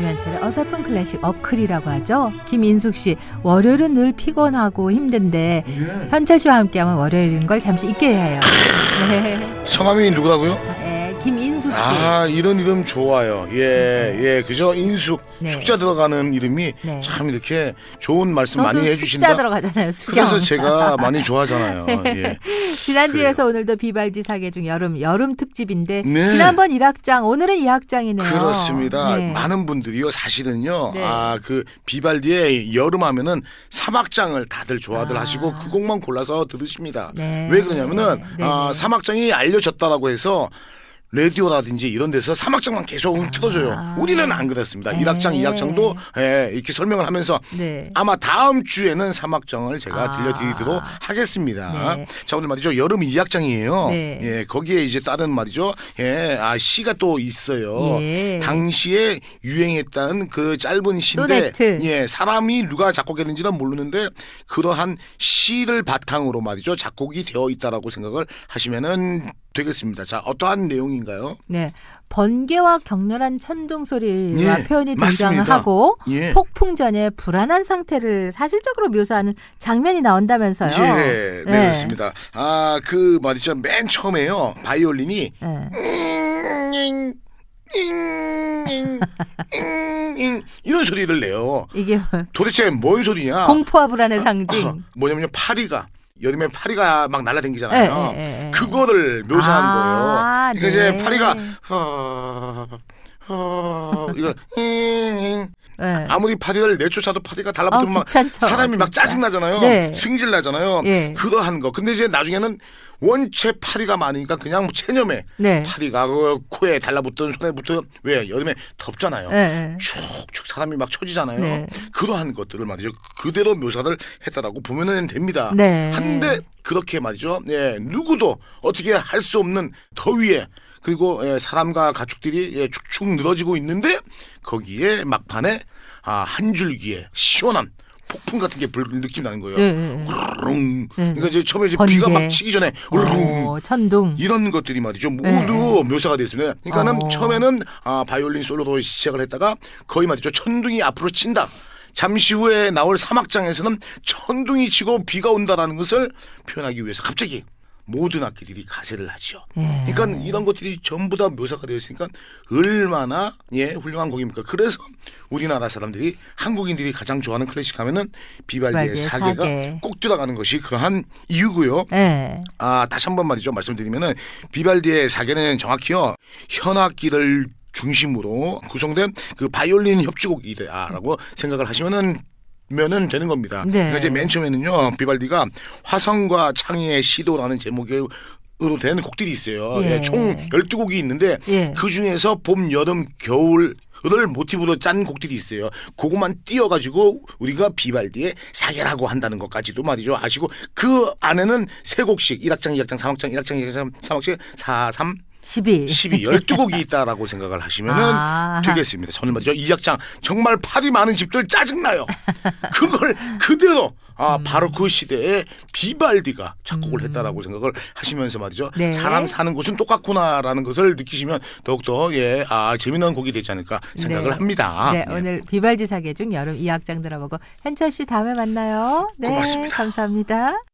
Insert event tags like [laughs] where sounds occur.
김현철의 어설픈 클래식 어클이라고 하죠. 김인숙 씨, 월요일은 늘 피곤하고 힘든데 예. 현철 씨와 함께하면 월요일인 걸 잠시 잊게 해요. 네. 성함이 누구라고요? 네, 김인숙 씨. 아 이런 이름 좋아요. 예, 예, 그죠? 인숙 네. 숙자 들어가는 이름이 네. 참 이렇게 좋은 말씀 많이 해주신다. 들어가잖아요. 수경. 그래서 제가 [laughs] 많이 좋아하잖아요. 예. 지난주에서 오늘도 비발디 사계 중 여름 여름 특집인데 네. 지난번 1학장 오늘은 2학장이네요. 그렇습니다. 네. 많은 분들이요, 사실은요, 네. 아, 그, 비발디의 여름 하면은 사막장을 다들 좋아들 아. 하시고 그 곡만 골라서 들으십니다. 네. 왜 그러냐면은, 네, 아, 네. 사막장이 알려졌다라고 해서 라디오라든지 이런 데서 사막장만 계속 틀어줘요. 우리는 안 그랬습니다. 아. 네. 1학장, 2학장도 예, 이렇게 설명을 하면서 네. 아마 다음 주에는 사막장을 제가 아. 들려드리도록 하겠습니다. 네. 자 오늘 말이죠 여름 2학장이에요. 네. 예 거기에 이제 다른 말이죠. 예, 아 시가 또 있어요. 예. 당시에 유행했다는 그 짧은 시인데. 예 사람이 누가 작곡했는지는 모르는데 그러한 시를 바탕으로 말이죠 작곡이 되어 있다라고 생각을 하시면은 되겠습니다. 자 어떠한 내용인가요? 네. 번개와 격렬한 천둥 소리와 예, 표현이 맞습니다. 등장을 하고 예. 폭풍 전에 불안한 상태를 사실적으로 묘사하는 장면이 나온다면서요. 예, 네, 네. 그렇습니다. 아, 그 말이죠. 맨 처음에요. 바이올린이 네. 잉, 잉, 잉, 잉, 잉, 이런 소리를 내요. 이게 도대체 뭔 소리냐? 공포와 불안의 상징. 어, 뭐냐면요. 파리가 여름에 파리가 막 날아다니잖아요. 예, 예, 예. 그거를 묘사한 아, 거예요. 그러니까 이제 네. 파리가 어, 어, 이거 잉, 잉. 네. 아무리 파리를 내쫓아도 파리가 달라붙으면 아, 막 사람이 막 진짜. 짜증 나잖아요. 네. 승질 나잖아요. 예. 그러한 거. 근데 이제 나중에는 원체 파리가 많으니까 그냥 뭐 체념에 네. 파리가 그 코에 달라붙든 손에 붙든 왜 여름에 덥잖아요. 예, 예. 축축 사람이 막 처지잖아요. 네. 그러한 것들을 말이죠. 그대로 묘사를 했다라고 보면은 됩니다. 네. 한데 그렇게 말이죠. 예, 누구도 어떻게 할 수 없는 더위에 그리고 예, 사람과 가축들이 예, 축축 늘어지고 있는데 거기에 막판에 아, 한 줄기에 시원한 폭풍 같은 게 불 느낌 나는 거예요. 예, 예, 예. 우르릉. 네. 그러니까 이제 처음에 이제 번개. 비가 막 치기 전에 우르릉. 어, 천둥. 이런 것들이 말이죠. 모두 네. 묘사가 되어 있습니다. 그러니까는 어. 처음에는 아, 바이올린 솔로로 시작을 했다가 거의 말이죠. 천둥이 앞으로 친다. 잠시 후에 나올 사막장에서는 천둥이 치고 비가 온다라는 것을 표현하기 위해서 갑자기 모든 악기들이 가세를 하죠. 예. 그러니까 이런 것들이 전부 다 묘사가 되어 있으니까 얼마나 예 훌륭한 곡입니까? 그래서 우리나라 사람들이 한국인들이 가장 좋아하는 클래식 하면은 비발디의 사계가 사계. 꼭 들어가는 것이 그러한 이유고요. 예. 아 다시 한 번 말이죠 말씀드리면은 비발디의 사계는 정확히요 현악기를 중심으로 구성된 그 바이올린 협주곡이다라고 생각을 하시면은 면은 되는 겁니다. 네. 그러니까 이제 맨 처음에는요 비발디가 화성과 창의의 시도라는 제목의 으로 된 곡들이 있어요. 예. 예, 총 12곡이 있는데 예. 그 중에서 봄, 여름, 겨울 을 모티브로 짠 곡들이 있어요. 그것만 띄어가지고 우리가 비발디의 사계라고 한다는 것까지도 말이죠. 아시고 그 안에는 세 곡씩 1악장, 2악장, 3악장, 1악장, 2악장, 3악장, 4, 3, 12. 12, 12곡이 있다라고 생각을 하시면은 아. 되겠습니다. 저는 말이죠. 2악장 정말 팔이 많은 집들 짜증나요. 그걸 그대로 아, 음. 바로 그 시대에 비발디가 작곡을 했다라고 생각을 하시면서 말이죠. 네. 사람 사는 곳은 똑같구나라는 것을 느끼시면 더욱더 예, 아, 재미난 곡이 되지 않을까 생각을 네. 합니다. 네, 예. 오늘 비발디 사계 중 여름 2악장 들어보고 현철 씨 다음에 만나요. 네, 고맙습니다. 감사합니다.